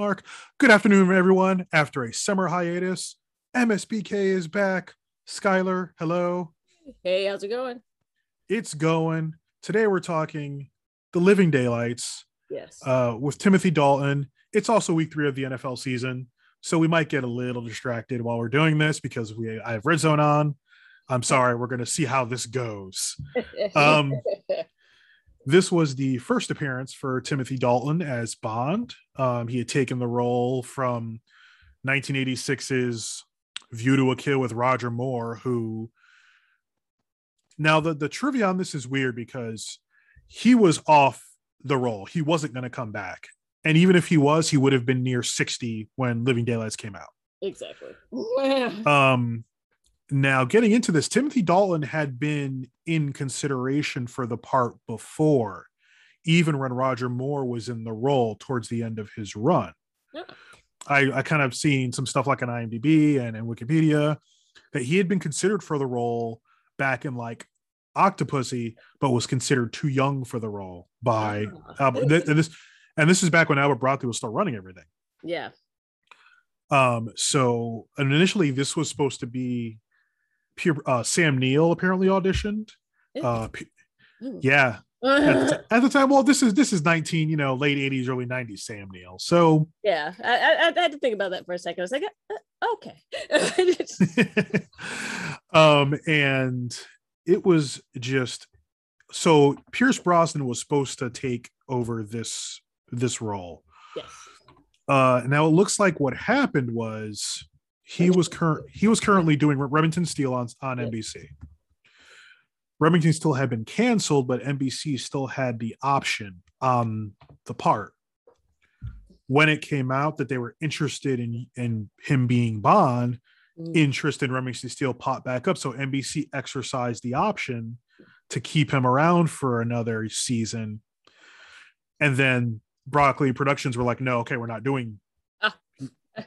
Mark. Good afternoon, everyone. After a summer hiatus, MSBK is back. Skylar, hello. Hey, how's it going? It's going. Today we're talking The Living Daylights Yes. uh, with Timothy Dalton. It's also week three of the NFL season, so we might get a little distracted while we're doing this because we I have Red Zone on. I'm sorry. We're going to see how this goes. um, This was the first appearance for Timothy Dalton as Bond. Um, he had taken the role from 1986's View to a Kill with Roger Moore, who now the, the trivia on this is weird because he was off the role. He wasn't going to come back. And even if he was, he would have been near 60 when Living Daylights came out. exactly. Um, now, getting into this, Timothy Dalton had been in consideration for the part before, even when Roger Moore was in the role towards the end of his run. Yeah. I, I kind of seen some stuff like on IMDb and, and Wikipedia that he had been considered for the role back in like Octopussy, but was considered too young for the role by Ah. Albert. th- and this and this is back when Albert Broccoli was still running everything. yeah. Um, so and initially this was supposed to be pure uh Sam Neill apparently auditioned. Uh yeah. At the, ti- at the time, well, this is this is 19, you know, late 80s, early 90s Sam Neill. So yeah. I, I, I had to think about that for a second. I was like, uh, uh, okay. um and it was just so Pierce Brosnan was supposed to take over this this role. yes. Uh, now it looks like what happened was he was current he was currently doing Remington Steele on on. NBC. Remington Steele had been canceled, but NBC still had the option on the part. When it came out that they were interested in in him being Bond, Mm. interest in Remington Steele popped back up. So NBC exercised the option to keep him around for another season. And then Broccoli Productions were like, no, okay, we're not doing.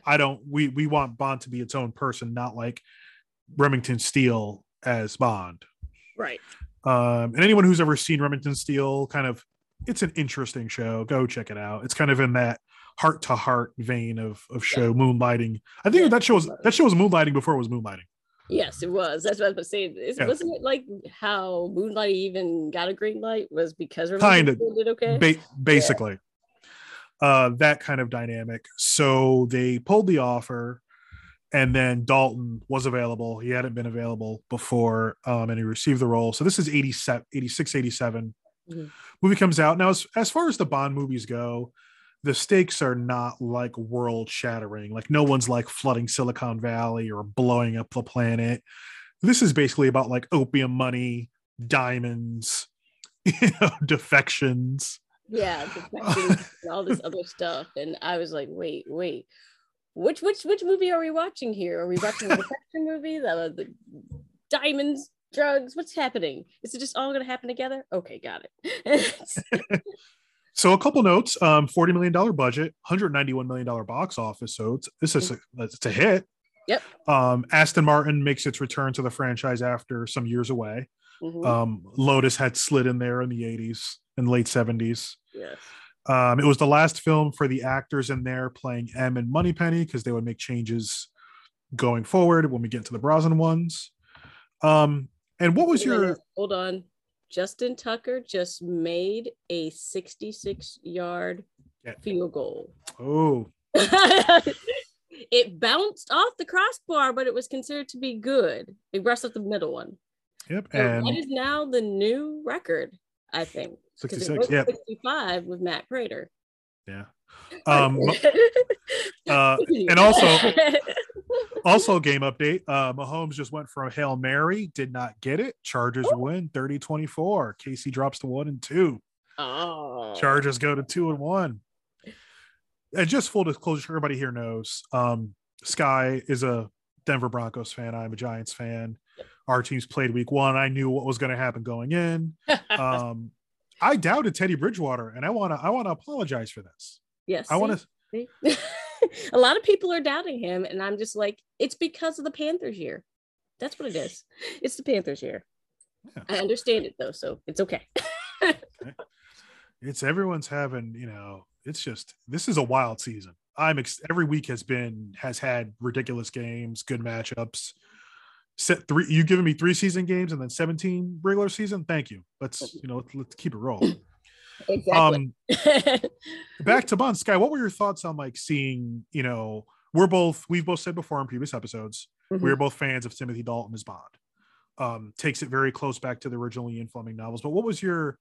I don't. We we want Bond to be its own person, not like Remington Steele as Bond. Right. Um, and anyone who's ever seen Remington Steele, kind of, it's an interesting show. Go check it out. It's kind of in that Hart to Hart vein of of show moonlighting. I think Yeah. that show was that show was moonlighting before it was moonlighting. Yes, it was. That's what I was saying. Is, Yeah. Wasn't it like how Moonlight even got a green light was because. Remington did okay? ba- basically uh that kind of dynamic. So they pulled the offer and then dalton was available. He hadn't been available before um and he received the role. So this is 87 86 87 Mhm. movie comes out. Now as, as far as the bond movies go the stakes are not like world shattering. Like no one's like flooding silicon valley or blowing up the planet. This is basically about like opium money diamonds you know defections yeah, all this other stuff. And I was like, wait, wait. Which which which movie are we watching here? Are we watching the defection movie? The, the diamonds, drugs? What's happening? Is it just all gonna happen together? Okay, got it. So a couple notes: um, forty million dollar budget, hundred ninety one million dollar box office. So it's this is a, it's a hit. Yep. Um, Aston Martin makes its return to the franchise after some years away. Mhm. Um, Lotus had slid in there in the eighties and late seventies. Yes. Um, it was the last film for the actors in there playing M and Moneypenny because they would make changes going forward when we get to the Brosnan ones. Um, and what was your hold on? Justin Tucker just made a 66 yard Yeah. field goal. oh it bounced off the crossbar, but it was considered to be good. It rushed up the middle one. yep So and that is now the new record, I think. Because it 66 was yep 65 with Matt Prater. yeah. Um uh and also also game update uh mahomes just went for a hail mary did not get it. Chargers win 30 24 KC drops to one and two. Oh, chargers go to two and one. And just full disclosure everybody here knows um sky is a denver broncos fan. I'm a giants fan. Our teams played week one. I knew what was going to happen going in. Um i doubted teddy bridgewater and i want to i want to apologize for this yes. i want to a lot of people are doubting him, and I'm just like, it's because of the Panthers year. That's what it is. It's the Panthers year. Yeah. I understand it though, so it's okay. it's everyone's having you know it's just this is a wild season I'm ex- every week has been has had ridiculous games, good matchups. Set three, you giving me three season games and then 17 regular season. Thank you. Let's you know let's, let's keep it rolling. Exactly. Um, back to Bond Sky. What were your thoughts on like seeing? You know, we're both we've both said before in previous episodes Mhm. we are both fans of Timothy Dalton as Bond. Um, takes it very close back to the original Ian Fleming novels. But what was your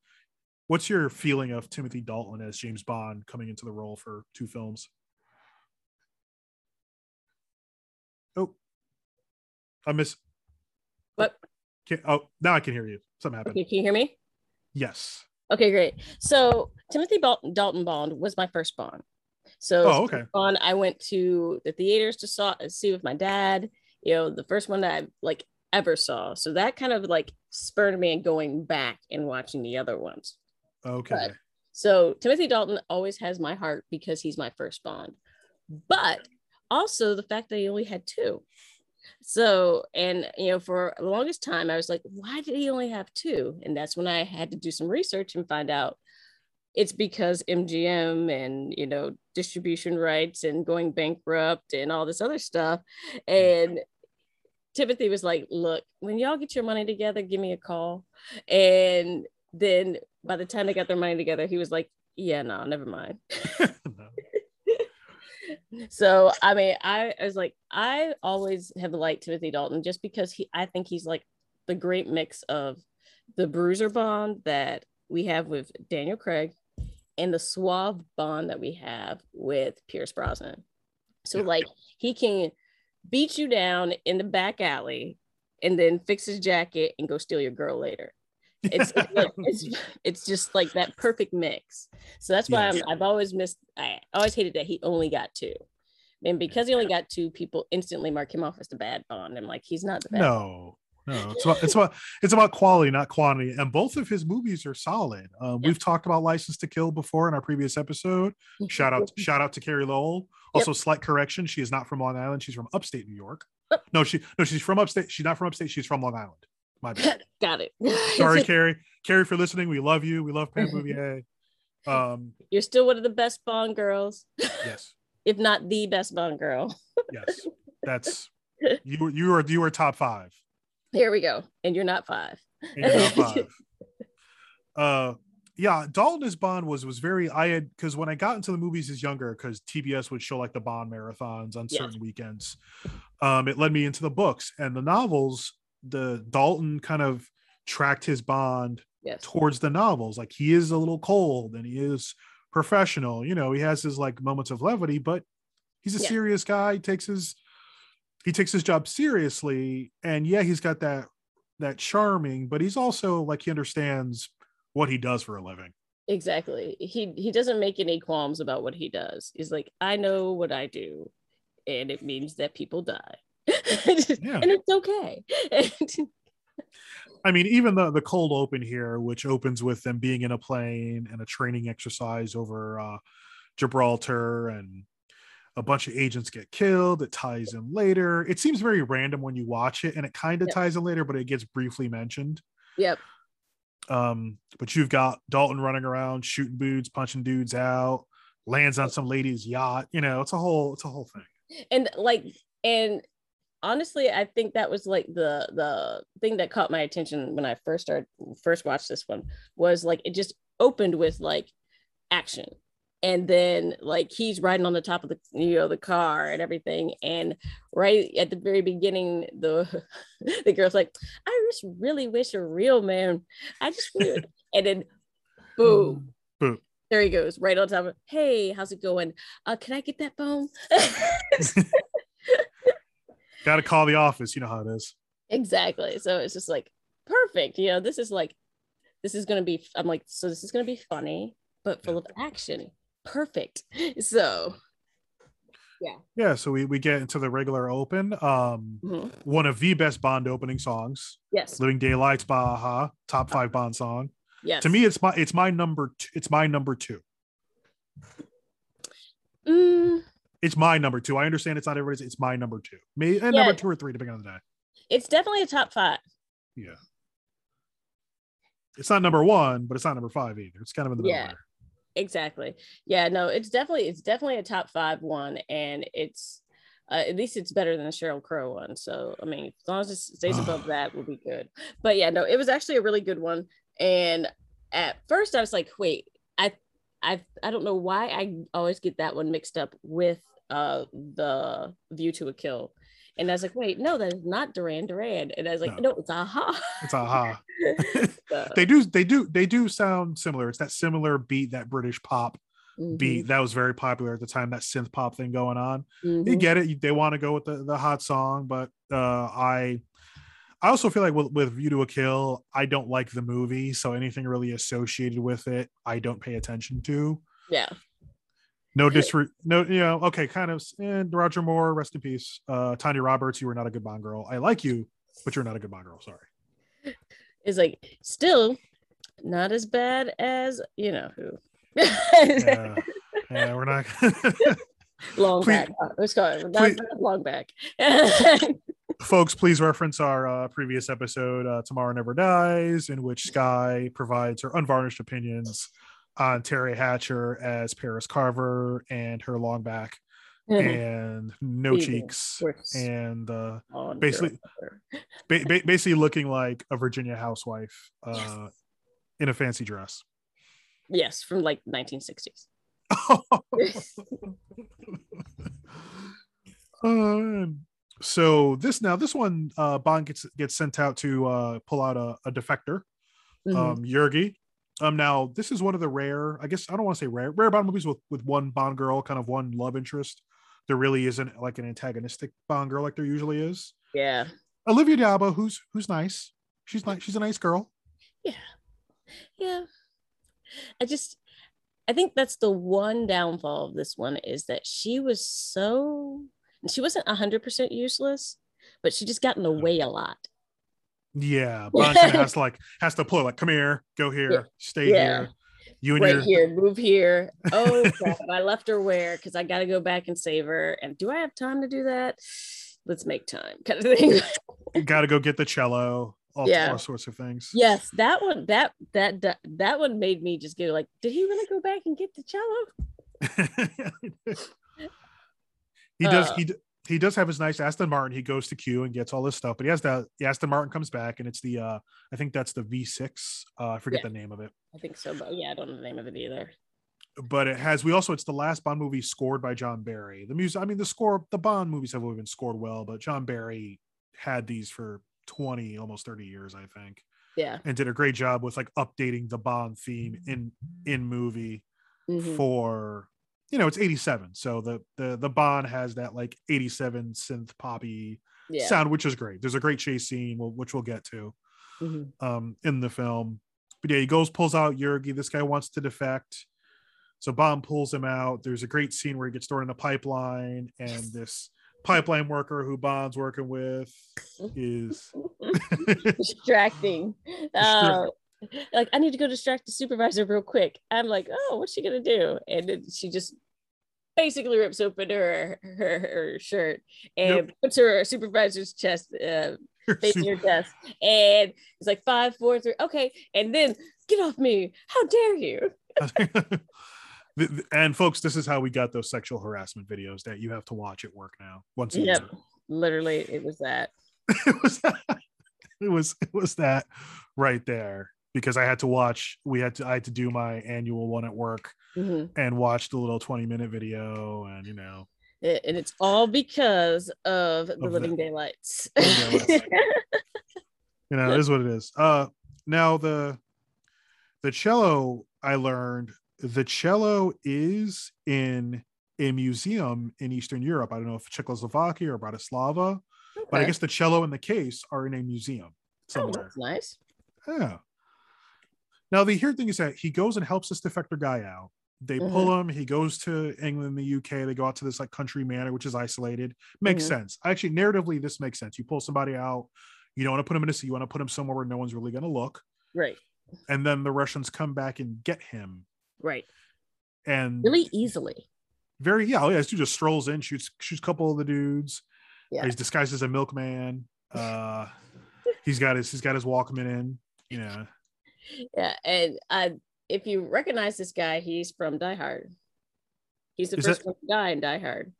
what's your feeling of Timothy Dalton as James Bond coming into the role for two films? Oh, I miss. What? Can, oh, now I can hear you. Something happened. Okay, can you hear me? Yes. Okay, great. So Timothy Dalton Bond was my first Bond. So Oh, okay. Bond, I went to the theaters to saw see with my dad. You know, the first one that I like ever saw. So that kind of like spurred me in going back and watching the other ones. Okay. So Timothy Dalton always has my heart because he's my first Bond, but also the fact that he only had two. So, and you know, for the longest time, I was like, why did he only have two? And that's when I had to do some research and find out it's because MGM and you know distribution rights and going bankrupt and all this other stuff. Mm-hmm. And Timothy was like, look, when y'all get your money together, give me a call. And then by the time they got their money together, he was like, yeah, no, never mind. So I mean, I, I was like, I always have liked Timothy Dalton just because he I think he's like the great mix of the bruiser bond that we have with Daniel Craig and the suave bond that we have with Pierce Brosnan. So Yeah. like he can beat you down in the back alley and then fix his jacket and go steal your girl later. It's it's, it's just like that perfect mix. So that's why. I'm, I've always missed. I always hated that he only got two, and because he only got two, people instantly mark him off as the bad Bond. I'm like, he's not the bad. no no it's about it's about it's about quality not quantity and both of his movies are solid um, Yeah. we've talked about license to kill before in our previous episode shout out shout out to Carey Lowell also slight correction she is not from long island she's from upstate new york Oh. no she no she's from upstate she's not from upstate she's from long island my bad got it. sorry Carey Carey for listening we love you we love pam bouvier um You're still one of the best Bond girls, yes if not the best Bond girl. yes that's you you are you were top five Here we go, and you're not five. and you're not five. uh yeah dalton as bond was was very i had because when i got into the movies as younger because tbs would show like the bond marathons on Yes. certain weekends um it led me into the books and the novels the dalton kind of tracked his bond Yes. towards the novels like he is a little cold and he is professional you know he has his like moments of levity but he's a Yeah. serious guy he takes his he takes his job seriously and yeah he's got that that charming but he's also like he understands what he does for a living Exactly. He he doesn't make any qualms about what he does. He's like, I know what I do, and it means that people die. Yeah. And it's okay. i mean even the the cold open here which opens with them being in a plane and a training exercise over uh gibraltar and a bunch of agents get killed it ties in later it seems very random when you watch it and it kind of Yeah. ties in later but it gets briefly mentioned yep. um but you've got dalton running around shooting dudes punching dudes out lands on some lady's yacht you know it's a whole it's a whole thing And like, and honestly, I think that was like the the thing that caught my attention when I first started first watched this one was like it just opened with like action. And then like he's riding on the top of the you know the car and everything. And right at the very beginning, the the girl's like, I just really wish a real man. I just and then boom. Boom. There he goes, right on top of hey, how's it going? Uh, can I get that phone? Got to call the office. You know how it is. exactly so it's just like perfect you know this is like this is gonna be i'm like so this is gonna be funny but full of action perfect so Yeah. Yeah so we, we get into the regular open. Um, mhm. one of the best Bond opening songs, yes "Living Daylights" by a-ha, top five Bond song. yes To me, it's my it's my number two. It's my number two. Mm, It's my number two. I understand it's not everybody's. It's my number two. Me and Yeah. number two or three, depending on the day. it's definitely a top five Yeah. It's not number one, but it's not number five either. It's kind of in the middle. Yeah. there. exactly. Yeah, no, it's definitely it's definitely a top five one, and it's uh, at least it's better than the Sheryl Crow one. So I mean, as long as it stays above that, we'll be good. But yeah, no, it was actually a really good one. And at first, I was like, wait, I, I, I don't know why I always get that one mixed up with uh the View to a Kill. And I was like, wait, no, that is not Duran Duran. And I was like, no, no it's a-ha. It's a-ha. so. they do, they do, they do sound similar. It's that similar beat, that British pop mm-hmm. beat that was very popular at the time. That synth pop thing going on. Mm-hmm. You get it. They want to go with the the hot song, but uh, I. I also feel like with, with View to a Kill, I don't like the movie, so anything really associated with it, I don't pay attention to. Yeah. No disre no, you know, okay, kind of and Roger Moore, rest in peace. Uh Tanya Roberts, you were not a good Bond girl. I like you, but you're not a good Bond girl. Sorry. It's like still not as bad as you know who yeah. yeah, we're not long please, back. Uh, let's go. Not long back. folks, please reference our uh, previous episode, uh, "Tomorrow Never Dies," in which Sky provides her unvarnished opinions on Teri Hatcher as Paris Carver and her long back and no cheeks and uh, basically ba- ba- basically looking like a Virginia housewife uh, in a fancy dress. Yes, from like 1960s. um, so this now this one uh Bond gets gets sent out to uh pull out a, a defector, mm-hmm. um Yurgi. Um now this is one of the rare, I guess I don't want to say rare, rare Bond movies with with one Bond girl, kind of one love interest. There really isn't like an antagonistic Bond girl like there usually is. Yeah. Olivia d'Abo, who's who's nice. She's like she's a nice girl. Yeah. Yeah. I just I think that's the one downfall of this one is that she was so she wasn't 100% useless, but she just got in the way a lot. Yeah, Bond has like has to pull like come here, go here, yeah. stay yeah. here. You and right your... here, move here. Oh crap, I left her where because I got to go back and save her. And do I have time to do that? Let's make time, kind of thing. got to go get the cello all, yeah. all sorts of things. Yes, that one that that that, one made me just get like, did he really go back and get the cello? he does. Uh, he he does have his nice Aston Martin. He goes to Q and gets all this stuff, but he has that the Aston Martin comes back and it's the uh I think that's the V6. Uh, I forget yeah, the name of it. I think so, but yeah, I don't know the name of it either. But it has we also it's the last Bond movie scored by John Barry. The music, I mean, the score, the Bond movies have always been scored well, but John Barry had these for 20 almost 30 years i think yeah and did a great job with like updating the bond theme in in movie mm-hmm. for you know it's 87 so the the the bond has that like 87 synth poppy yeah. sound which is great there's a great chase scene which we'll get to mm-hmm. um in the film but yeah he goes pulls out Yurgi this guy wants to defect so Bond pulls him out. There's a great scene where he gets thrown in a pipeline, and this pipeline worker who Bond's working with is distracting. Uh, like, I need to go distract the supervisor real quick. I'm like, oh, what's she gonna do? And then she just basically rips open her her, her shirt and yep. puts her supervisor's chest uh, facing her desk, and it's like five, four, three, okay, and then get off me! How dare you? and folks, this is how we got those sexual harassment videos that you have to watch at work now. Once yep, literally, it was that. it was that. It was it was that right there because I had to watch. We had to. I had to do my annual one at work mm-hmm. and watch the little twenty minute video, and you know. And it's all because of the of Living the, Daylights. you know, it is what it is. Uh, now the the cello I learned the cello is in a museum in Eastern Europe. I don't know if Czechoslovakia or Bratislava, okay. but I guess the cello and the case are in a museum oh, somewhere. Oh, that's nice. Yeah. Now the weird thing is that he goes and helps this defector guy out. They mm-hmm. pull him. He goes to England, the UK. They go out to this like country manor, which is isolated. Makes mm-hmm. sense. Actually, narratively, this makes sense. You pull somebody out. You don't want to put him in a seat. You want to put him somewhere where no one's really going to look. Right. And then the Russians come back and get him Right. And really easily. Very yeah, oh yeah. This dude just strolls in, shoots shoots a couple of the dudes. Yeah. He's disguised as a milkman. Uh he's got his he's got his Walkman in, you know. Yeah, and I if you recognize this guy, he's from Die Hard. He's the Is first that- one to die in Die Hard.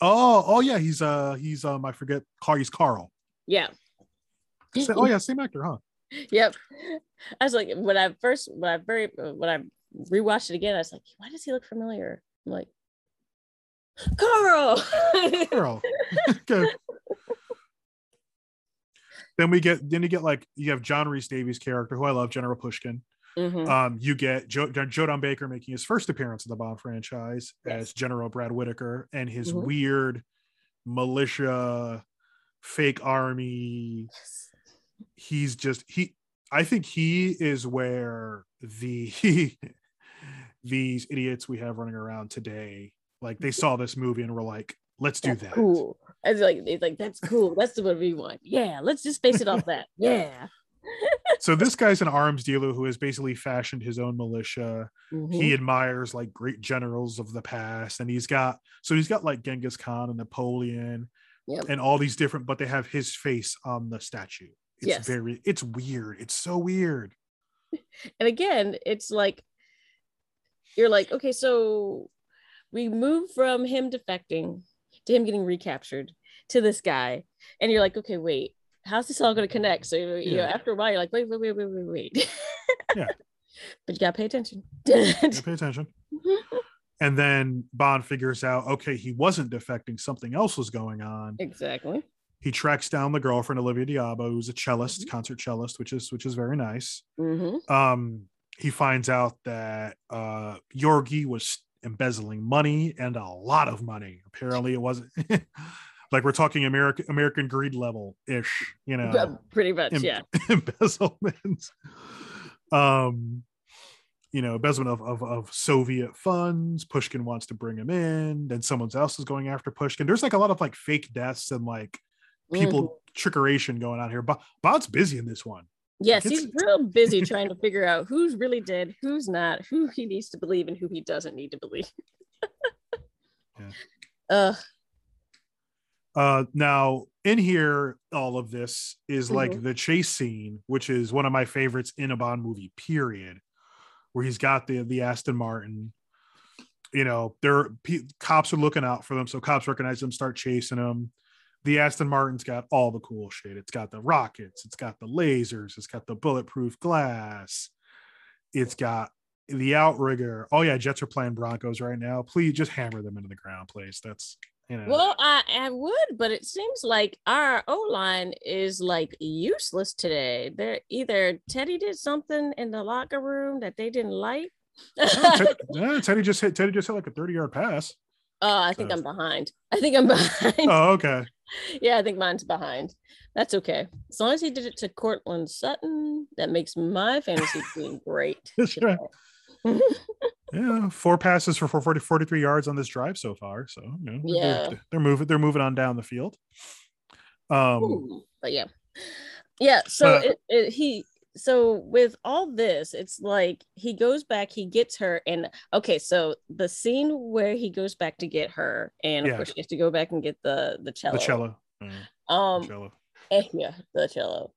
Oh, oh yeah, he's uh he's um I forget Carl he's Carl. Yeah. Oh yeah, same actor, huh? Yep. I was like, when I first, when I very, when I rewatched it again, I was like, why does he look familiar? I'm like, Carl. Carl. okay. Then we get then you get like you have John Rhys-Davies' character, who I love, General Pushkin. Mhm. Um, you get Joe Joe Don Baker making his first appearance in the Bond franchise Yes. as General Brad Whitaker and his Mhm. weird militia fake army. He's just he I think he is where the these idiots we have running around today like they saw this movie and were like, let's do That's that. cool. It's like, it's like, that's cool. That's the one we want. Yeah. Let's just base it off that. Yeah. So this guy's an arms dealer who has basically fashioned his own militia. Mhm. he admires like great generals of the past and he's got so he's got like genghis khan and napoleon Yep. and all these different but they have his face on the statue it's Yes. very it's weird it's so weird and again it's like you're like okay so we move from him defecting to him getting recaptured to this guy. And you're like okay wait how's this all going to connect? So you know after a while you're like wait wait wait wait wait wait. Yeah. but you gotta pay attention. Yeah, pay attention. And then bond figures out okay he wasn't defecting. Something else was going on. Exactly. He tracks down the girlfriend Olivia d'Abo who's a cellist Mhm. concert cellist which is which is very nice. Hmm um he finds out that uh yorgi was embezzling money and a lot of money. Apparently it wasn't like we're talking american american greed level ish you know pretty much em- yeah. embezzlement. Um you know embezzlement of, of of soviet funds. Pushkin wants to bring him in. Then someone else is going after pushkin. There's like a lot of like fake deaths and like people Mhm. trickeration going on here. But bond's busy in this one yes he's real busy trying to figure out who's really dead who's not who he needs to believe and who he doesn't need to believe Yeah. uh Uh, now in here, all of this is like Mhm. the chase scene, which is one of my favorites in a Bond movie. Period, where he's got the the Aston Martin. You know, there pe- cops are looking out for them, so cops recognize them, start chasing them. The Aston Martin's got all the cool shit. It's got the rockets, it's got the lasers, it's got the bulletproof glass, it's got the outrigger. Oh yeah, Jets are playing Broncos right now. Please just hammer them into the ground, please. That's you know. Well, I, I would, but it seems like our O line is like useless today. They're either Teddy did something in the locker room that they didn't like. Oh, oh, Ted- yeah, Teddy just hit Teddy just hit like a 30 yard pass. Oh, I think So- I'm behind. I think I'm behind. Oh, okay. Yeah, I think mine's behind. That's okay. As long as he did it to Courtland Sutton, that makes my fantasy team great. That's right. Yeah, four passes for 440, 43 yards on this drive so far. So you know, Yeah. they're, they're moving. They're moving on down the field. Um, Ooh, but yeah yeah so But- it, it, he so with all this it's like he goes back he gets her and okay so the scene where he goes back to get her and of Yeah. course he has to go back and get the the cello the cello. Yeah, um the cello. eh, yeah the cello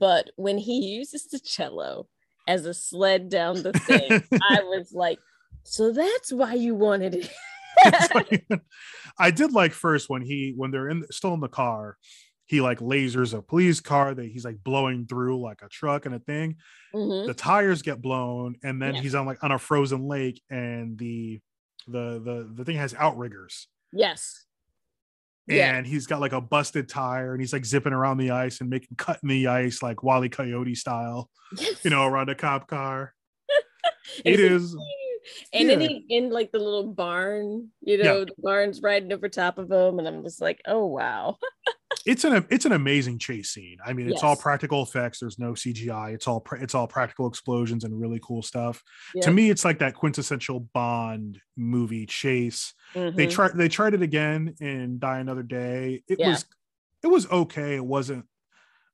but when he uses the cello as a sled down the thing i was like so that's why you wanted it I did like first when he when they're in still in the car, he like lasers a police car that he's like blowing through like a truck and a thing. Mhm. the tires get blown and then Yeah. he's on like on a frozen lake and the the the the thing has outriggers yes Yeah. and he's got like a busted tire and he's like zipping around the ice and making cut in the ice like Wally Coyote style, yes. you know, around a cop car. It's is And then he in like the little barn, you Yeah. know, the barn's riding over top of him, and I'm just like, oh wow. it's an it's an amazing chase scene. I mean, it's all practical effects. There's no CGI. It's all it's all practical explosions and really cool stuff. To me, it's like that quintessential Bond movie chase. they Mhm. tried they tried it again in die another day it Yeah. was it was okay it wasn't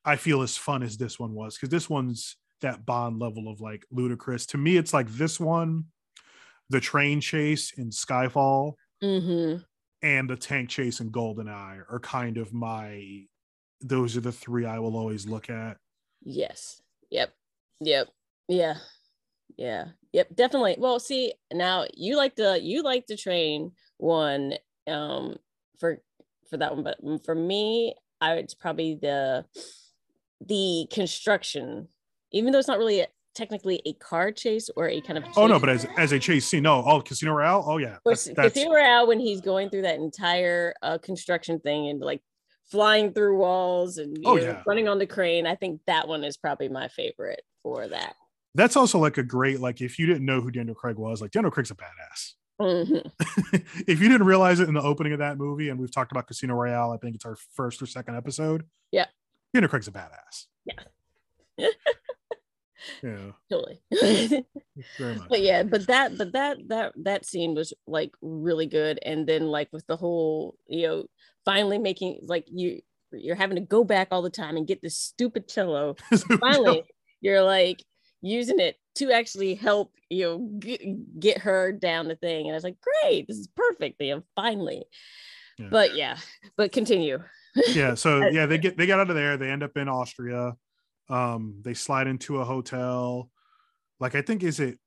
i feel as fun as this one was because this one's that bond level of like ludicrous to me it's like this one the train chase in skyfall Mhm. And the tank chase in goldeneye are kind of my those are the three i will always look at Yes. Yep. Yep. Yeah. yeah, yep, definitely. Well, see, now you like the you like to train one um for for that one, but for me, I it's probably the the construction, even though it's not really technically a car chase or a kind of oh no, but as as a chase scene, no, all Casino Royale, oh yeah, that's, that's... Casino Royale when he's going through that entire uh, construction thing and like flying through walls and oh, know, yeah. running on the crane. I think that one is probably my favorite for that. That's also like a great like if you didn't know who Daniel Craig was, like Daniel Craig's a badass. Mm-hmm. if you didn't realize it in the opening of that movie, and we've talked about Casino Royale, I think it's our first or second episode. Yeah, Daniel Craig's a badass. Yeah. yeah. Totally. but yeah, but that, but that, that, that scene was like really good, and then like with the whole, you know, finally making like you, you're having to go back all the time and get this stupid cello. finally, you're like using it to actually help you know get, get her down the thing and i was like great this is perfect they have finally yeah. but yeah but continue yeah so yeah they get they got out of there they end up in austria um they slide into a hotel like i think is it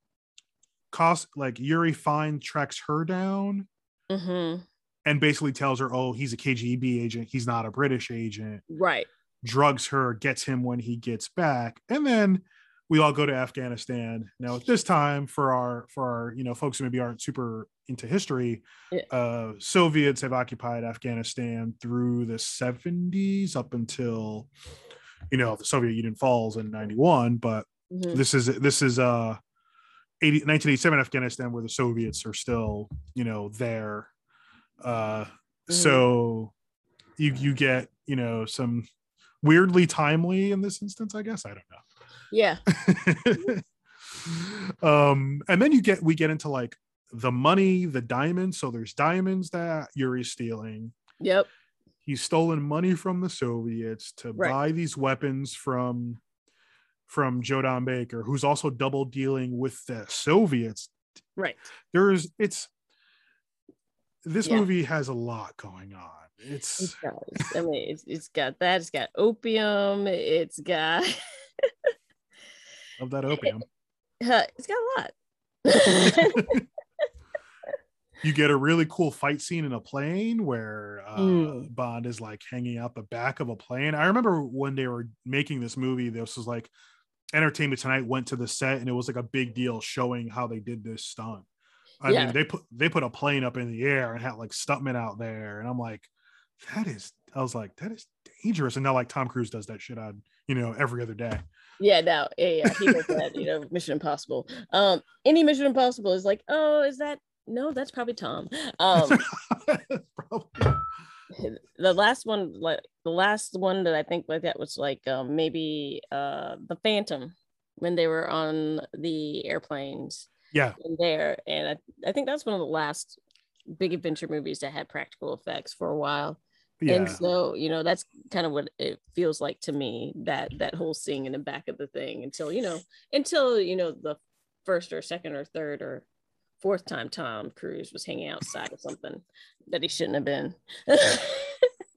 cost like yuri fine tracks her down mm-hmm. and basically tells her oh he's a kgb agent he's not a british agent right drugs her gets him when he gets back and then we all go to Afghanistan. Now at this time, for our for our you know folks who maybe aren't super into history, yeah. uh, Soviets have occupied Afghanistan through the 70s up until you know the Soviet Union falls in 91. But mm-hmm. this is this is uh 80, 1987 Afghanistan where the Soviets are still you know there. Uh, mm-hmm. So you you get you know some weirdly timely in this instance. I guess I don't know yeah. um, and then you get we get into like the money, the diamonds. So there's diamonds that Yuri's stealing. Yep. He's stolen money from the Soviets to right. buy these weapons from from Joe Don Baker, who's also double dealing with the Soviets. Right. There's it's this yeah. movie has a lot going on. It's it does. I mean it's, it's got that, it's got opium, it's got of that opium. Uh, it's got a lot. you get a really cool fight scene in a plane where uh, mm. Bond is like hanging out the back of a plane. I remember when they were making this movie, this was like Entertainment Tonight went to the set and it was like a big deal showing how they did this stunt. I yeah. mean, they put they put a plane up in the air and had like stuntmen out there, and I'm like, that is. I was like, that is dangerous. And now like Tom Cruise does that shit on you know every other day. Yeah, no, yeah, yeah. He does that, you know, Mission Impossible. Um, any Mission Impossible is like, oh, is that no, that's probably Tom. Um probably. the last one, like the last one that I think like that was like um maybe uh the Phantom when they were on the airplanes. Yeah. In there. And I, I think that's one of the last big adventure movies that had practical effects for a while yeah. and so you know that's kind of what it feels like to me that that whole scene in the back of the thing until you know until you know the first or second or third or fourth time tom cruise was hanging outside of something that he shouldn't have been.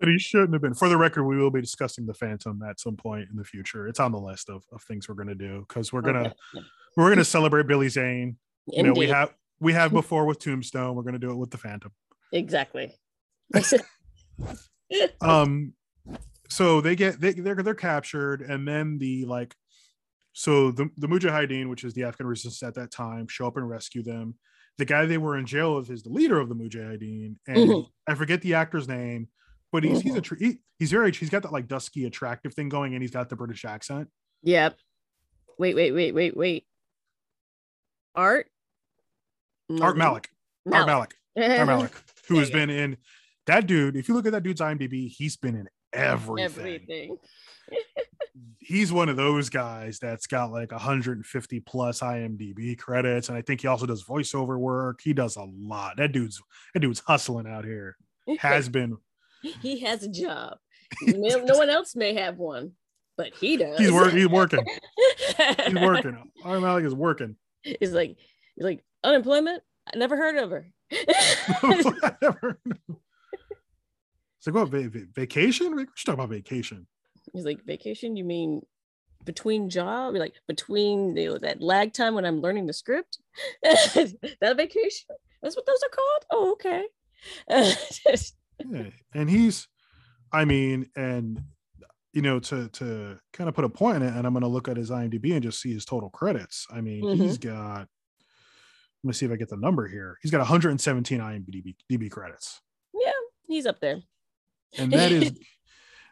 That he shouldn't have been. For the record we will be discussing the phantom at some point in the future. It's on the list of, of things we're going to do because we're gonna okay. we're gonna celebrate billy zane. You know we have we have before with tombstone we're going to do it with the phantom. Exactly. Um so they get they, they're they're captured and then the like so the the mujahideen which is the afghan resistance at that time show up and rescue them the guy they were in jail with is the leader of the mujahideen and mm-hmm. i forget the actor's name but he's he's a mm-hmm. he, he's very he's got that like dusky attractive thing going and he's got the british accent yep wait wait wait wait wait art art malik, malik. art malik art malik who has been in that dude, if you look at that dude's IMDb, he's been in everything. Everything. he's one of those guys that's got like 150 plus IMDb credits, and I think he also does voiceover work. He does a lot. That dude's that dude's hustling out here. Has been. he has a job. no, no one else may have one, but he does. He's, working. he's working. he's working. Malik is working. He's like, he's like unemployment. I never heard of her. Never. Heard. It's like, what, va- va- vacation? We're talking about vacation. He's like, vacation? You mean between job, like between you know, that lag time when I'm learning the script. that vacation. That's what those are called. Oh, okay. yeah. And he's, I mean, and you know, to to kind of put a point in it, and I'm going to look at his IMDb and just see his total credits. I mean, mm-hmm. he's got. Let me see if I get the number here. He's got 117 IMDb DB credits. Yeah, he's up there. And that is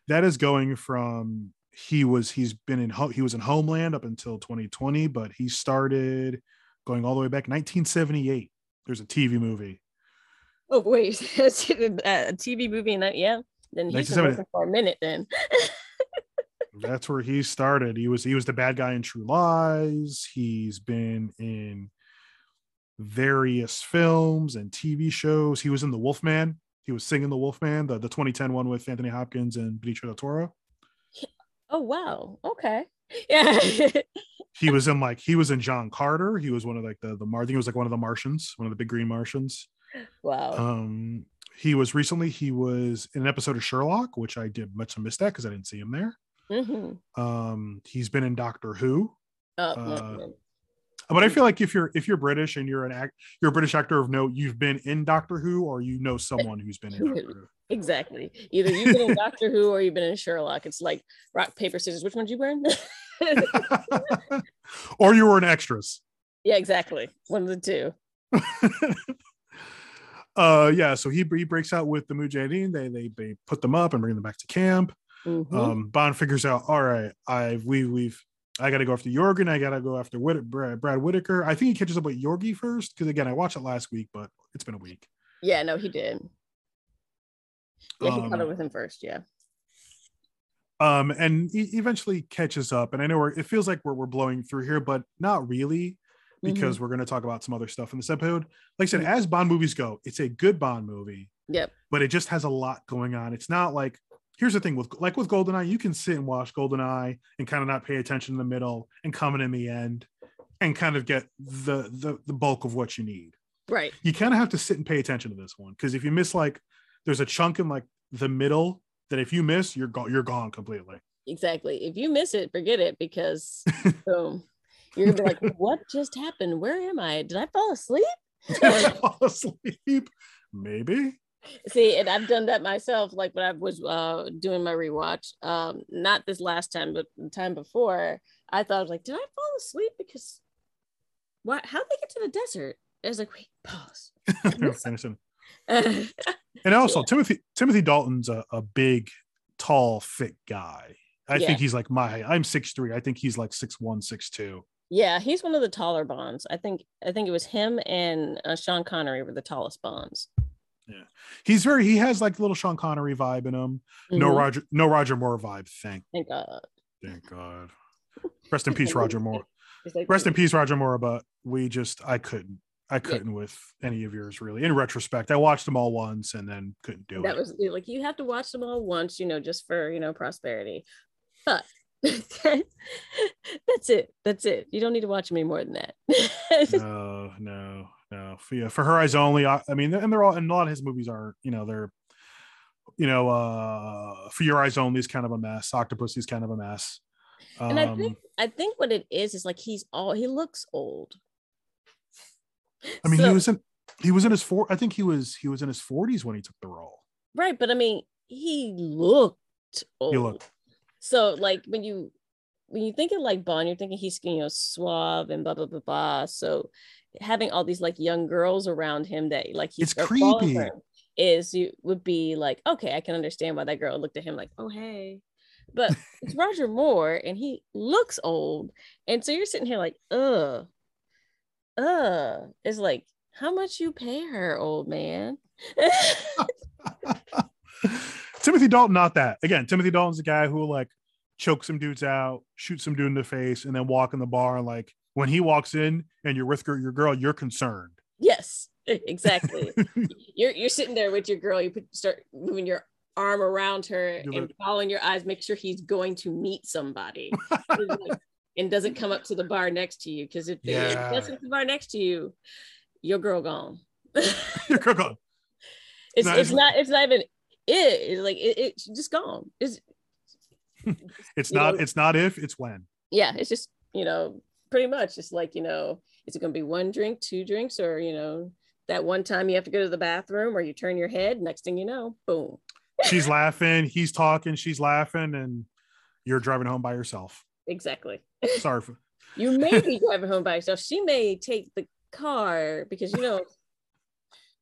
that is going from he was he's been in he was in Homeland up until 2020, but he started going all the way back 1978. There's a TV movie. Oh wait, a TV movie and that yeah. Then he's been working for a minute. Then that's where he started. He was he was the bad guy in True Lies. He's been in various films and TV shows. He was in The Wolfman. He was singing The Wolfman, the, the 2010 one with Anthony Hopkins and Benicio del Toro. Oh wow. Okay. Yeah. he was in like he was in John Carter. He was one of like the the Mar. I think he was like one of the Martians, one of the big green Martians. Wow. Um, he was recently he was in an episode of Sherlock, which I did much miss that because I didn't see him there. Mm-hmm. Um, he's been in Doctor Who. Oh, uh, but I feel like if you're if you're British and you're an act you're a British actor of note, you've been in Doctor Who or you know someone who's been in Doctor Who. Exactly. Either you've been in Doctor Who or you've been in Sherlock. It's like rock, paper, scissors. Which one did you wearing? or you were an extras. Yeah, exactly. One of the two. uh yeah, so he he breaks out with the Mujahideen. They they they put them up and bring them back to camp. Mm-hmm. Um, Bond figures out, all right, I've we we've I got to go after Jorgen. I got to go after Whitt- Brad, Brad Whitaker. I think he catches up with Yorgi first because again, I watched it last week, but it's been a week. Yeah, no, he did. Yeah, he um, caught up with him first. Yeah. Um, and he eventually catches up, and I know it feels like we're we're blowing through here, but not really, because mm-hmm. we're going to talk about some other stuff in this episode. Like I said, mm-hmm. as Bond movies go, it's a good Bond movie. Yep. But it just has a lot going on. It's not like here's the thing with like with goldeneye you can sit and watch goldeneye and kind of not pay attention in the middle and coming in the end and kind of get the the, the bulk of what you need. Right. You kind of have to sit and pay attention to this one because if you miss like there's a chunk in like the middle that if you miss you're gone you're gone completely. Exactly. If you miss it forget it because boom you're gonna be like what just happened? Where am i? Did i fall asleep? Did i fall asleep? Maybe See, and I've done that myself. Like when I was uh, doing my rewatch, um, not this last time, but the time before, I thought I was like, did I fall asleep? Because what? How did they get to the desert? I was like, wait, pause. and also, yeah. Timothy Timothy Dalton's a, a big, tall, thick guy. I yeah. think he's like my. I'm six three. I think he's like six one, six two. Yeah, he's one of the taller Bonds. I think I think it was him and uh, Sean Connery were the tallest Bonds. Yeah, he's very. He has like little Sean Connery vibe in him. Mm-hmm. No Roger, no Roger Moore vibe. Thank, thank God. Thank God. Rest in peace, Roger Moore. Like, Rest in peace, Roger Moore. But we just, I couldn't, I couldn't yeah. with any of yours really. In retrospect, I watched them all once and then couldn't do that it. That was like you have to watch them all once, you know, just for you know prosperity. But that's it. That's it. You don't need to watch me more than that. no, no, no. For, yeah, for her eyes only. I, I, mean, and they're all, and a lot of his movies are, you know, they're, you know, uh, for your eyes only is kind of a mess. Octopussy's kind of a mess. Um, and I think, um, I think what it is is like he's all he looks old. I mean, so, he was in, he was in his four. I think he was, he was in his forties when he took the role. Right, but I mean, he looked old. He looked so like when you when you think of like Bond, you're thinking he's you know suave and blah blah blah blah. So having all these like young girls around him that like he's creepy. is you would be like okay I can understand why that girl looked at him like oh hey. But it's Roger Moore and he looks old. And so you're sitting here like uh uh it's like how much you pay her old man? Timothy Dalton, not that. Again, Timothy Dalton's the guy who like choke some dudes out, shoot some dude in the face, and then walk in the bar. Like when he walks in and you're with your girl, you're concerned. Yes, exactly. you're you're sitting there with your girl. You put, start moving your arm around her you're and like, following your eyes. Make sure he's going to meet somebody. and doesn't come up to the bar next to you because if, yeah. if doesn't the bar next to you, your girl gone. your girl gone. It's, it's, it's not it's not even it. It's like it, it's just gone. It's it's not know, it's not if it's when yeah, it's just you know pretty much it's like you know is it going to be one drink, two drinks, or you know that one time you have to go to the bathroom or you turn your head. Next thing you know, boom. She's laughing, he's talking, she's laughing, and you're driving home by yourself. Exactly. Sorry for you may be driving home by yourself. She may take the car because you know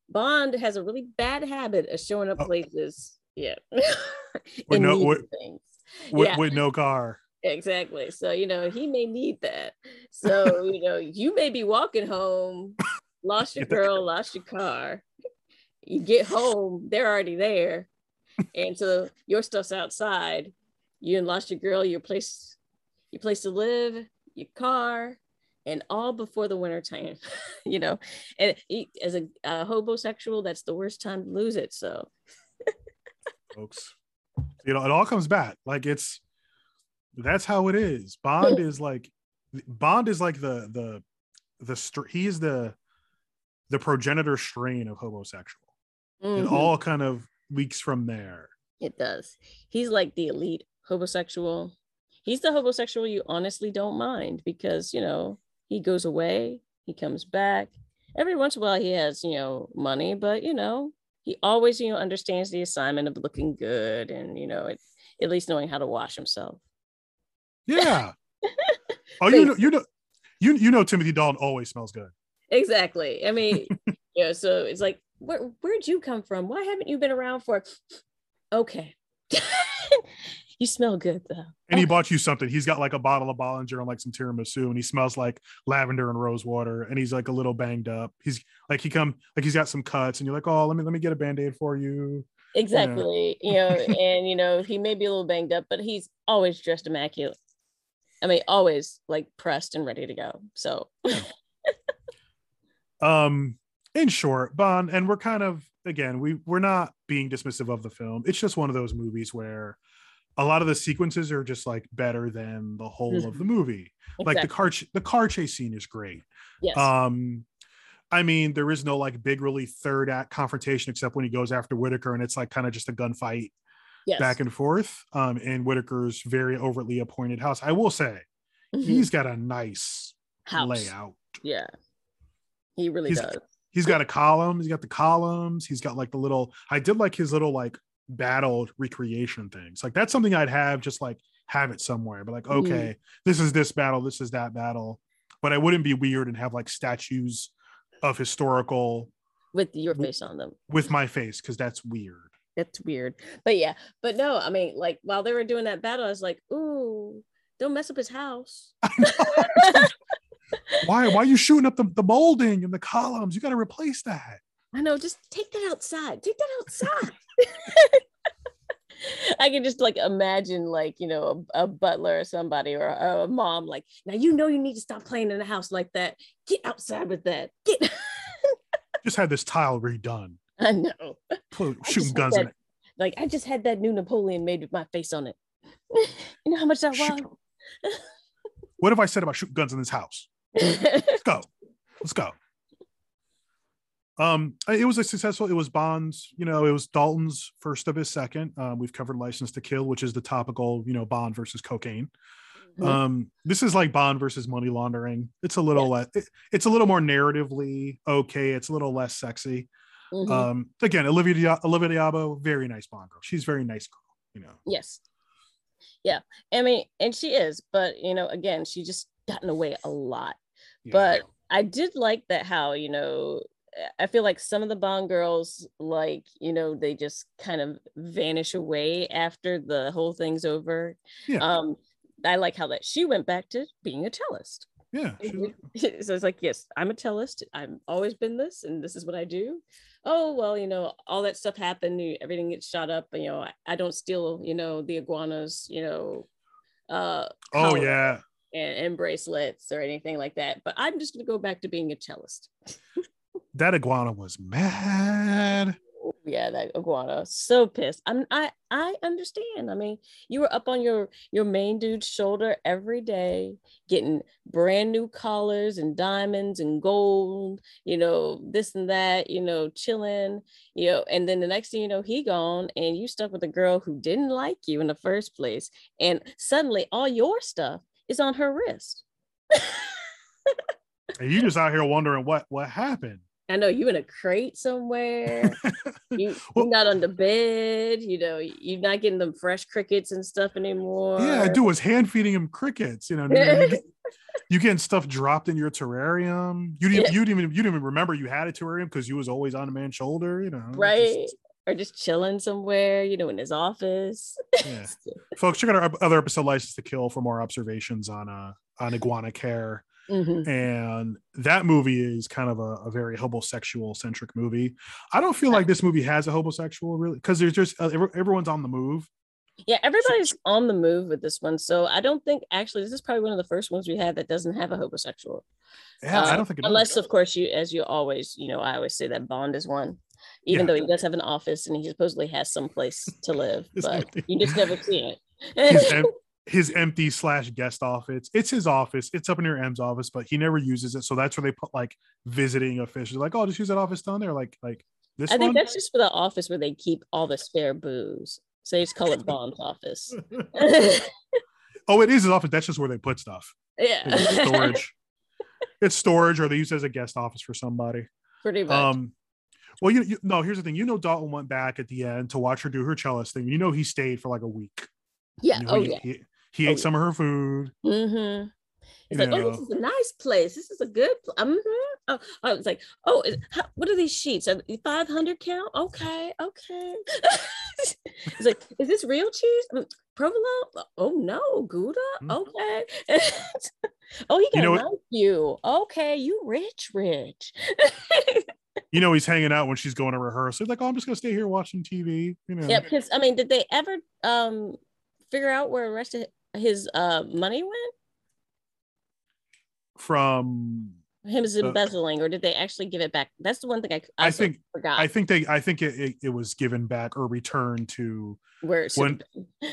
Bond has a really bad habit of showing up oh. places. Yeah. with no with, with, yeah. with no car. Exactly. So, you know, he may need that. So, you know, you may be walking home, lost your girl, lost your car. You get home, they're already there. And so your stuff's outside. You lost your girl, your place, your place to live, your car, and all before the winter time, you know. And as a, a homosexual, that's the worst time to lose it. So, folks, you know, it all comes back. Like it's that's how it is. Bond is like Bond is like the the the str- he is the the progenitor strain of homosexual. Mm-hmm. It all kind of leaks from there. It does. He's like the elite homosexual. He's the homosexual you honestly don't mind because you know he goes away, he comes back. Every once in a while he has, you know, money, but you know, he always, you know, understands the assignment of looking good and you know, it, at least knowing how to wash himself. Yeah. oh, you know, you know, you you know, Timothy Dalton always smells good. Exactly. I mean, yeah. So it's like, where where'd you come from? Why haven't you been around for? Okay. you smell good though. And he bought you something. He's got like a bottle of Bollinger and like some tiramisu, and he smells like lavender and rose water. And he's like a little banged up. He's like he come like he's got some cuts, and you're like, oh, let me let me get a band aid for you. Exactly. You know, you know and you know he may be a little banged up, but he's always dressed immaculate. I mean, always like pressed and ready to go. So, um, in short, Bond, and we're kind of again, we we're not being dismissive of the film. It's just one of those movies where a lot of the sequences are just like better than the whole mm-hmm. of the movie. Exactly. Like the car, ch- the car chase scene is great. Yes. Um, I mean, there is no like big, really third act confrontation except when he goes after Whitaker, and it's like kind of just a gunfight yes. back and forth um, in Whitaker's very overtly appointed house. I will say, mm-hmm. he's got a nice house. layout. Yeah, he really he's, does. He's got a column. He's got the columns. He's got like the little. I did like his little like battle recreation things. Like that's something I'd have just like have it somewhere. But like, mm-hmm. okay, mm. this is this battle. This is that battle. But I wouldn't be weird and have like statues of historical with your face on them with my face because that's weird that's weird. But yeah, but no, I mean, like while they were doing that battle, I was like, ooh, don't mess up his house. why? Why are you shooting up the, the molding and the columns? You got to replace that. I know. Just take that outside. Take that outside. I can just like imagine like you know a, a butler or somebody or a, a, mom like now you know you need to stop playing in the house like that. Get outside with that. Get. just had this tile redone. I know. shooting guns that, in it. Like I just had that new Napoleon made with my face on it. you know how much that was? what have I said about shooting guns in this house? Let's go. Let's go. Um, it was a successful. It was Bond's. You know, it was Dalton's first of his second. Um, we've covered License to Kill, which is the topical. You know, Bond versus cocaine. Mm-hmm. Um, this is like Bond versus money laundering. It's a little less. It, it's a little more narratively okay. It's a little less sexy. Mm-hmm. Um, again, Olivia Di- Olivia d'Abo, very nice Bond girl. She's very nice girl. You know. Yes. Yeah, I mean, and she is, but you know, again, she just gotten away a lot. Yeah. But I did like that how you know I feel like some of the Bond girls, like, you know, they just kind of vanish away after the whole thing's over. Yeah. Um, I like how that she went back to being a cellist. Yeah. so it's like, yes, I'm a cellist. I've always been this, and this is what I do oh well you know all that stuff happened everything gets shot up you know I, I don't steal you know the iguanas you know uh oh yeah and, and bracelets or anything like that but i'm just going to go back to being a cellist that iguana was mad oh, yeah, that iguana. So pissed. I'm I I understand. I mean, you were up on your your main dude's shoulder every day, getting brand new collars and diamonds and gold, you know, this and that, you know, chilling, you know, and then the next thing you know, he gone and you stuck with a girl who didn't like you in the first place. And suddenly all your stuff is on her wrist. and you just out here wondering what what happened. I know you in a crate somewhere. you, well, you're not on the bed. You know, you're not getting them fresh crickets and stuff anymore. Yeah, I do was hand feeding him crickets. You know, you, get, you getting stuff dropped in your terrarium. You didn't, yeah. you didn't even you didn't even remember you had a terrarium because you was always on a man's shoulder. You know, right. Just, or just chilling somewhere, you know, in his office. yeah. Folks, check out our other episode, License to Kill, for more observations on uh on iguana care. Mm-hmm. And that movie is kind of a, a very homosexual centric movie. I don't feel like this movie has a homosexual really because there's just uh, everyone's on the move. Yeah, everybody's on the move with this one. So I don't think actually this is probably one of the first ones we had that doesn't have a homosexual. Yeah, I don't um, think unless is. of course you as you always, you know, I always say that Bond is one. Even yeah. though he does have an office and he supposedly has some place to live, but you just never see it his empty slash guest office. It's his office. It's up near M's office, but he never uses it. So that's where they put like visiting officials. Like, oh, just use that office down there. Like, like this. I one? think that's just for the office where they keep all the spare booze. So they just call it Bond's office. oh, it is his office. That's just where they put stuff. Yeah. It's storage. it's storage, or they use it as a guest office for somebody. Pretty much. Um, well, you, you no. Here's the thing. You know, Dalton went back at the end to watch her do her cellist thing. You know, he stayed for like a week. Yeah. You know, oh he, yeah. He, he oh, ate some of her food. Mm-hmm. He's like, know. oh, this is a nice place. This is a good. Pl- mm-hmm. oh, I was like, oh, is, how, what are these sheets? Five hundred count? Okay, okay. He's like, is this real cheese? I mean, provolone? Oh no, Gouda. Mm-hmm. Okay. oh, he got you know, nice view. Okay, you rich, rich. you know, he's hanging out when she's going to rehearse. He's like, oh, I'm just gonna stay here watching TV. You know. Yeah, because I mean, did they ever um figure out where the rest of his uh money went? From him is embezzling, or did they actually give it back? That's the one thing I I, I think forgot. I think they I think it, it, it was given back or returned to where when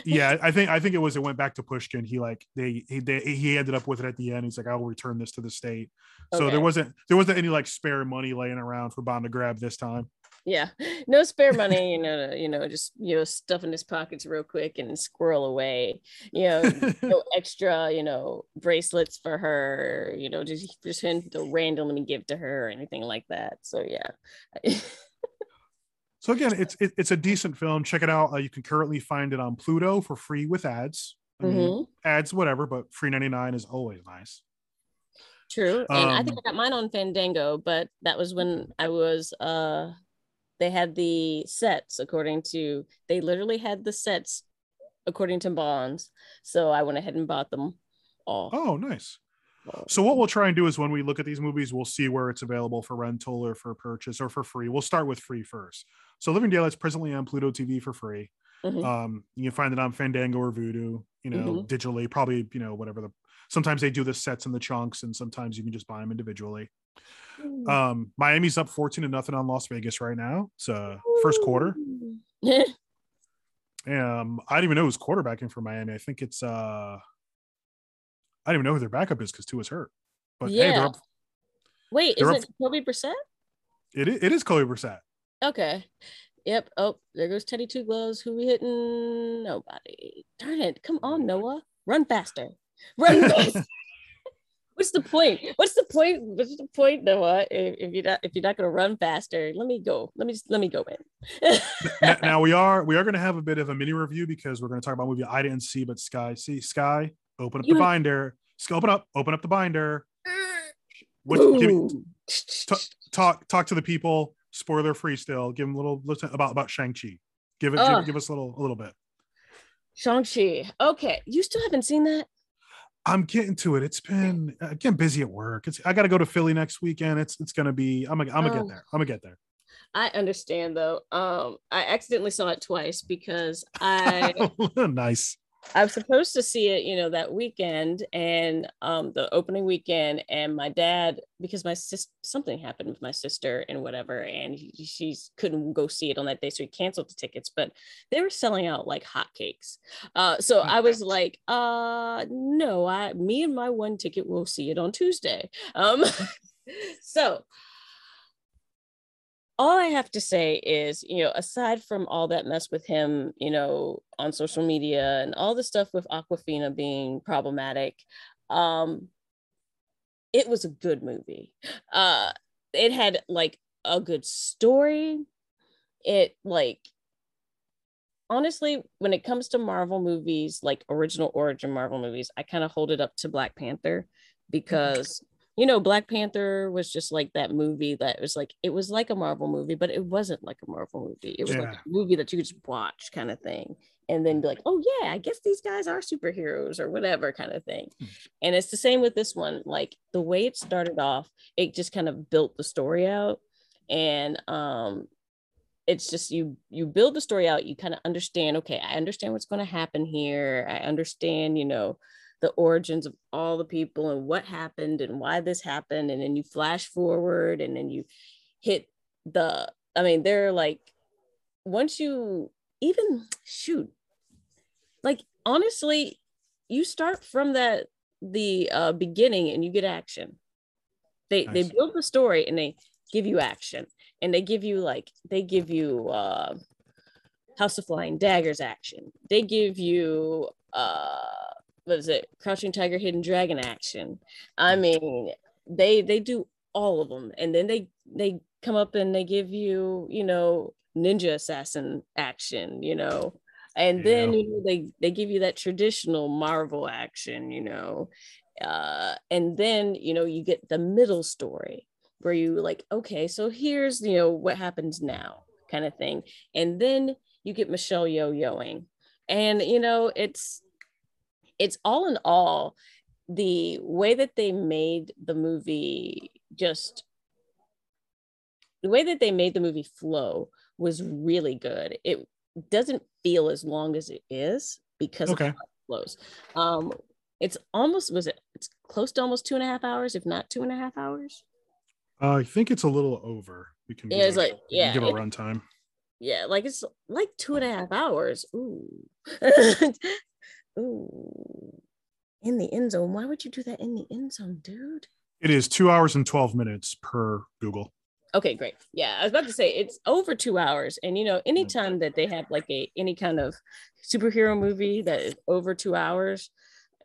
yeah I think I think it was it went back to Pushkin. He like they he they, he ended up with it at the end. He's like I will return this to the state. So there wasn't there wasn't any like spare money laying around for Bond to grab this time yeah. No spare money you know you know just you know stuff in his pockets real quick and squirrel away. You know no extra you know bracelets for her you know just just him to randomly give to her or anything like that. So yeah. So again it's it, it's a decent film. Check it out. Uh, you can currently find it on pluto for free with ads. I mean, mm-hmm. ads whatever but free 99 is always nice. True. And um, I think I got mine on Fandango, but that was when I was uh they had the sets according to they literally had the sets according to bonds. So i went ahead and bought them all. Oh nice. So what we'll try and do is when we look at these movies we'll see where it's available for rental or for purchase or for free. We'll start with free first. So living daylights presently on pluto tv for free. Mm-hmm. um you can find it on fandango or vudu you know mm-hmm. digitally probably you know whatever the sometimes they do the sets and the chunks and sometimes you can just buy them individually Mm. Um, Miami's up 14 to nothing on Las Vegas right now. It's uh first quarter. um, I didn't even know who's quarterbacking for Miami. I think it's uh I didn't even know who their backup is because two was hurt. But yeah. hey, up, wait, is it Kobe Brissett? It is, it is Kobe Brissett. Okay. Yep. Oh, there goes Teddy Two Gloves. Who we hitting? Nobody. Darn it. Come on, Noah. Run faster. Run what's the point? What's the point? What's the point, Noah? If, if you're not if you're not gonna run faster, let me go. Let me just let me go in. now, now, we are we are gonna have a bit of a mini review because we're gonna talk about a movie I didn't see, but Sky see Sky. Open up you the have... binder. Open up. Open up the binder. What, me, t- talk talk to the people. Spoiler free still. Give them a little listen about about Shang Chi. Give it. Give, give us a little a little bit. Shang Chi. Okay, you still haven't seen that? I'm getting to it. It's been again busy at work. It's I got to go to Philly next weekend. It's it's gonna be. I'm gonna I'm gonna oh. get there. I'm gonna get there. I understand though. Um, I accidentally saw it twice because I nice. I was supposed to see it, you know, that weekend and um, the opening weekend. And my dad, because my sister, something happened with my sister and whatever, and he, she couldn't go see it on that day, so he canceled the tickets. But they were selling out like hotcakes. Uh, so I was like, uh, no, I, me and my one ticket will see it on Tuesday. Um, so all I have to say is, you know, aside from all that mess with him, you know, on social media and all the stuff with Awkwafina being problematic, um, it was a good movie. Uh, it had like a good story. It like honestly, when it comes to Marvel movies, like original origin Marvel movies, I kind of hold it up to Black Panther because you know, Black Panther was just like that movie that was like it was like a Marvel movie, but it wasn't like a Marvel movie. It was yeah. like a movie that you could just watch kind of thing. And then be like, oh yeah, I guess these guys are superheroes or whatever kind of thing. Hmm. And it's the same with this one. Like the way it started off, it just kind of built the story out. And um it's just you you build the story out, you kind of understand, okay, I understand what's going to happen here. I understand, you know, the origins of all the people and what happened and why this happened. And then you flash forward and then you hit the i mean they're like once you even shoot like honestly you start from that the uh, beginning and you get action. They nice. they build the story and they give you action and they give you like they give you uh house of flying daggers action. They give you uh what is it? Crouching tiger hidden dragon action. I mean they they do all of them and then they they come up and they give you you know ninja assassin action you know? And yeah. then you know they they give you that traditional marvel action you know? Uh and then you know you get the middle story where you like okay so here's you know what happens now kind of thing. And then you get michelle yo-yoing and you know it's it's all in all the way that they made the movie just the way that they made the movie flow was really good. It doesn't feel as long as it is because okay. of how it flows. Um, it's almost was it? It's close to almost two and a half hours, if not two and a half hours. Uh, I think it's a little over. We can. It's like yeah, give a runtime. Yeah, like it's like two and a half hours. Ooh. Ooh, in the end zone. Why would you do that in the end zone, dude? It is two hours and 12 minutes per Google. Okay, great. Yeah, I was about to say it's over two hours. And, you know, anytime that they have like a any kind of superhero movie that is over two hours,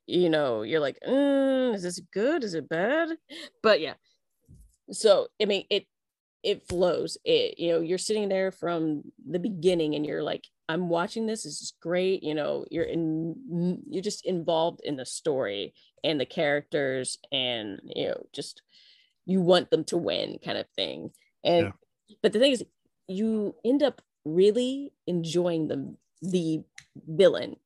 you know, you're like, mm, is this good? Is it bad? But yeah. So, I mean, it, it flows it you know you're sitting there from the beginning and you're like i'm watching this this is great you know you're in you're just involved in the story and the characters and you know just you want them to win kind of thing and yeah. but the thing is you end up really enjoying the the villain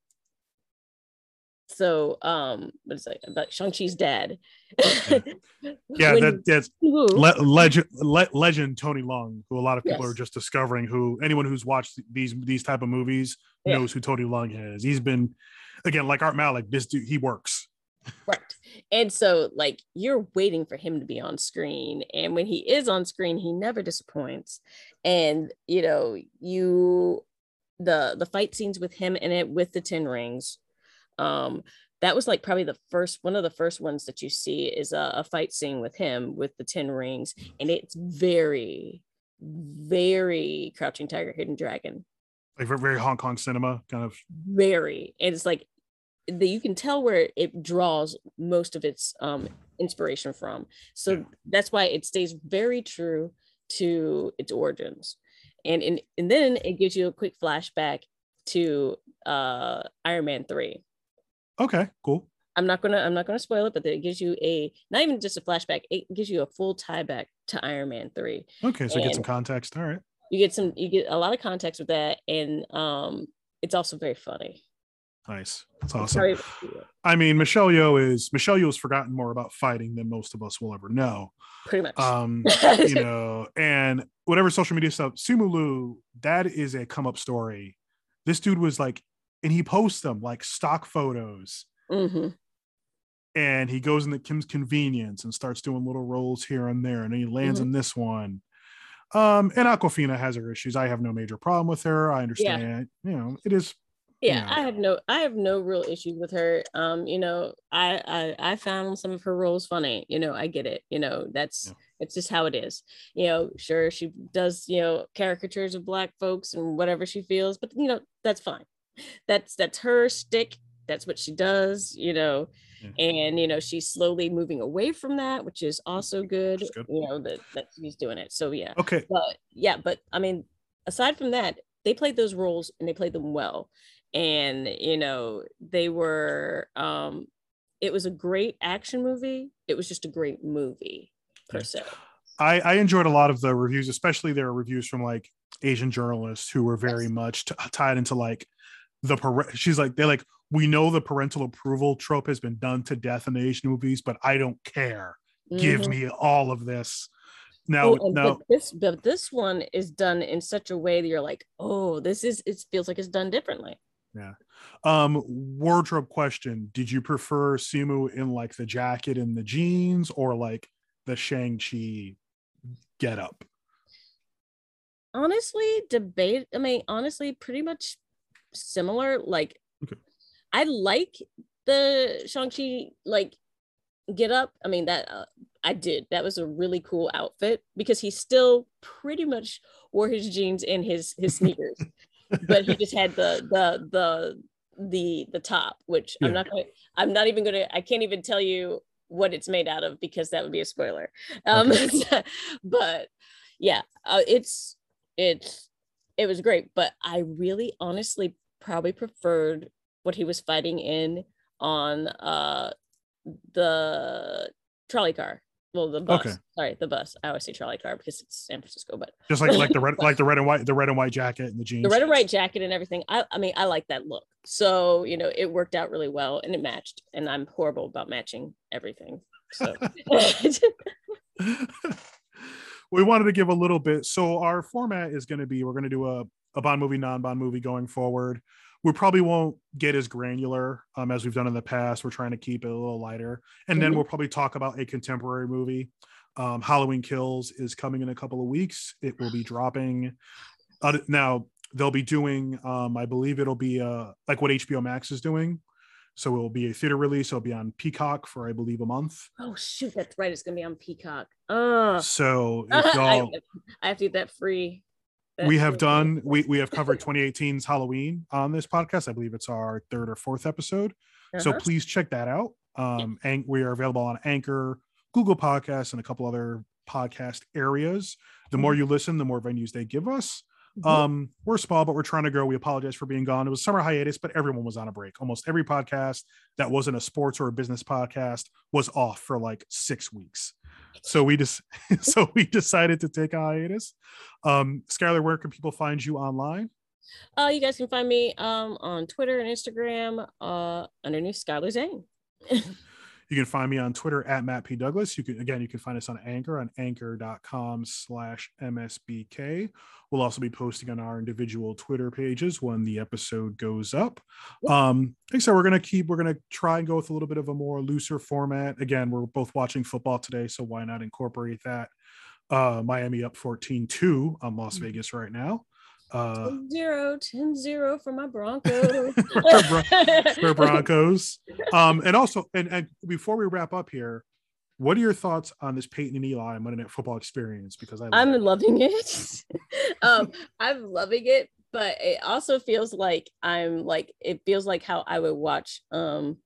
so um what is it about Shang-Chi's dad? yeah, when, that, that's le- legend le- legend Tony Leung, who a lot of people yes. are just discovering who anyone who's watched these these type of movies yeah. knows who Tony Leung is. He's been again like Art Malik, this dude he works. right. And so like you're waiting for him to be on screen. And when he is on screen, he never disappoints. And you know, you the the fight scenes with him in it with the 10 rings um that was like probably the first one of the first ones that you see is a, a fight scene with him with the 10 rings and it's very very crouching tiger hidden dragon. Like very hong kong cinema kind of. Very. And it's like that you can tell where it draws most of its um inspiration from. So yeah. that's why it stays very true to its origins. And, and and then it gives you a quick flashback to uh iron man 3 Okay, cool. I'm not gonna I'm not gonna spoil it, but it gives you a not even just a flashback. It gives you a full tie back to Iron Man three. Okay, so and get some context. All right. You get some you get a lot of context with that, and um, it's also very funny. Nice. That's awesome. I mean, Michelle Yeoh is Michelle Yeoh has forgotten more about fighting than most of us will ever know. Pretty much. Um, you know, and whatever social media stuff, Simu Liu, that is a come up story. This dude was like and he posts them like stock photos. Mm-hmm. And he goes into Kim's Convenience and starts doing little roles here and there, and he lands mm-hmm. in this one. Um, and Awkwafina has her issues. I have no major problem with her. I understand, yeah. you know, it is yeah, Yeah. I have no I have no real issues with her. Um, you know, I I I found some of her roles funny. You know, I get it. You know, that's Yeah. it's just how it is. You know, sure she does, you know, caricatures of black folks and whatever she feels, but you know, that's fine. That's that's her stick. That's what she does, you know. Yeah. And you know, she's slowly moving away from that, which is also good. good. You know, that that she's doing it. So yeah Okay. but yeah but i mean aside from that they played those roles and they played them well and you know they were um it was a great action movie it was just a great movie per Yeah. se I, I enjoyed a lot of the reviews, especially their reviews from like Asian journalists who were very much t- tied into like the par- she's like they're like we know the parental approval trope has been done to death in Asian movies, but I don't care. Give Mhm. me all of this. Now, Oh, now, but this but this one is done in such a way that you're like oh this is it feels like it's done differently Yeah. um, wardrobe question: Did you prefer Simu in like the jacket and the jeans, or like the Shang Chi get up? honestly debate i mean honestly pretty much similar like Okay. i like the shang-chi like get up. I mean that uh, i did. That was a really cool outfit because he still pretty much wore his jeans and his his sneakers but he just had the the the the the top which i'm not gonna i'm not even gonna i can't even tell you what it's made out of because that would be a spoiler. Um but yeah uh, it's it's it was great but i really honestly probably preferred what he was fighting in on uh the trolley car. Well the bus. Okay. sorry the bus. I always say trolley car because it's san francisco but Just like like the red like the red and white the red and white jacket and the jeans. the red and white jacket and everything. I, I mean i like that look. So you know it worked out really well and it matched and i'm horrible about matching everything. So. We wanted to give a little bit. So our format is going to be we're going to do a, a Bond movie, non-Bond movie going forward. We probably won't get as granular um, as we've done in the past. We're trying to keep it a little lighter, and then Mhm. we'll probably talk about a contemporary movie. Um, Halloween Kills is coming in a couple of weeks. It will be dropping. Uh, now they'll be doing, um, I believe it'll be uh, like what HBO Max is doing. So it will be a theater release. It'll be on Peacock for I believe a month. oh shoot that's right it's gonna be on peacock uh So if I, y'all, I have to get that free we have done we we have covered 2018's halloween on this podcast. I believe it's our third or fourth episode. So Uh-huh. please check that out. Um and we are available on anchor google podcasts and a couple other podcast areas. The more you listen the more venues they give us. Mhm. um we're small but we're trying to grow. We apologize for being gone. It was summer hiatus but everyone was on a break. Almost every podcast that wasn't a sports or a business podcast was off for like six weeks so we just so we decided to take a hiatus. Um skylar where can people find you online? Uh you guys can find me um on twitter and instagram uh underneath skylar zane You can find me on Twitter at Matt P. Douglas. You can again, you can find us on Anchor on anchor.com slash MSBK. We'll also be posting on our individual Twitter pages when the episode goes up. Um, like I said, we're gonna keep we're gonna try and go with a little bit of a more looser format. Again, we're both watching football today, so why not incorporate that? Uh Miami up 14-2 on Las Mhm. Vegas right now. Uh 10 0 10 0 for my broncos for Broncos. Um, and also, and, and before we wrap up here, what are your thoughts on this Peyton and Eli Monday Night Football experience? Because I I'm it. loving it. um, I'm loving it, but it also feels like I'm like it feels like how I would watch um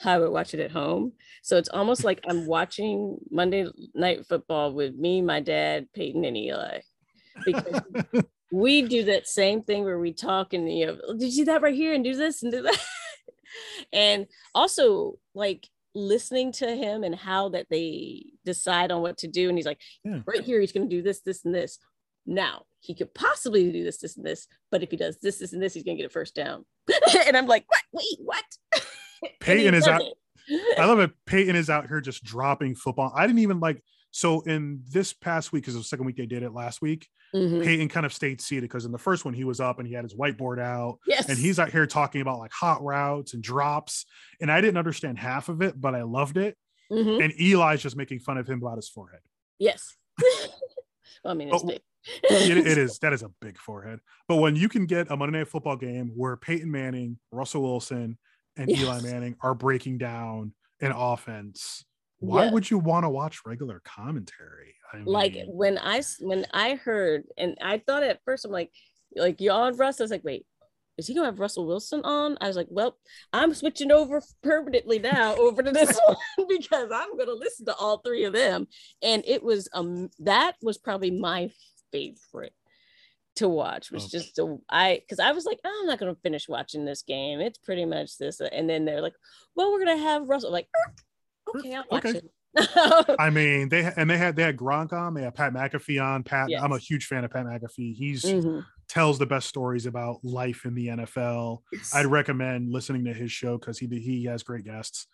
how I would watch it at home. So it's almost like I'm watching Monday night football with me, my dad, Peyton, and Eli. Because we do that same thing where we talk and you know, "Oh, did you see that right here and do this and do that? and also like listening to him and how that they decide on what to do. And he's like, Yeah. right here, he's gonna do this, this, and this. Now he could possibly do this, this, and this, but if he does this, this, and this, he's gonna get a first down. and I'm like, what? Wait, what? Peyton is out- I love it. Peyton is out here just dropping football. I didn't even like so in this past week, because the second week they did it last week, Mhm. Peyton kind of stayed seated because in the first one he was up and he had his whiteboard out Yes. and he's out here talking about like hot routes and drops. And I didn't understand half of it, but I loved it. Mhm. And Eli's just making fun of him about his forehead. Yes. I mean, it's big. it, it is that is a big forehead. But when you can get a Monday Night Football game where Peyton Manning, Russell Wilson, and Eli Manning are breaking down an offense, why Yeah. would you want to watch regular commentary? I like when i when I heard and I thought at first I'm like like you on Russ I was like wait is he gonna have Russell Wilson on I was like well I'm switching over permanently now over to this one because I'm gonna listen to all three of them and it was um that was probably my favorite to watch was Oh. just the I because I was like "Oh, I'm not gonna finish watching this game it's pretty much this and then they're like well we're gonna have Russell like okay I'll watch Okay. it I mean, they and they had they had Gronk on, they had Pat McAfee on. Pat, I'm a huge fan of Pat McAfee. He's Mhm. tells the best stories about life in the NFL. I'd recommend listening to his show because he he has great guests.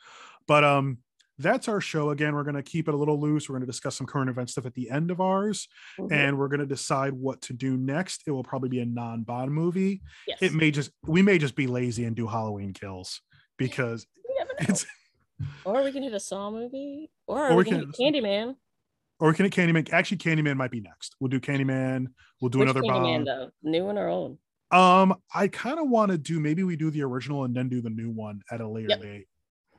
But um, that's our show. Again, we're gonna keep it a little loose. We're gonna discuss some current event stuff at the end of ours, Mhm. and we're gonna decide what to do next. It will probably be a non-Bond movie. yes. It may just we may just be lazy and do Halloween kills because You never know. it's Or we can hit a Saw movie, or, Or we we can, can- hit Candyman. or we can it Candyman? Actually, Candyman might be next. We'll do Candyman. We'll do Which another Candyman Bond. though? New one or old? Um, I kind of want to do maybe we do the original and then do the new one at a later Yep. date.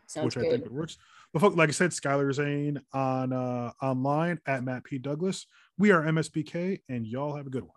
Sounds which I good. think works. But folk, like I said, Skylar Zane on uh online at Matt P. Douglas. We are MSBK, and y'all have a good one.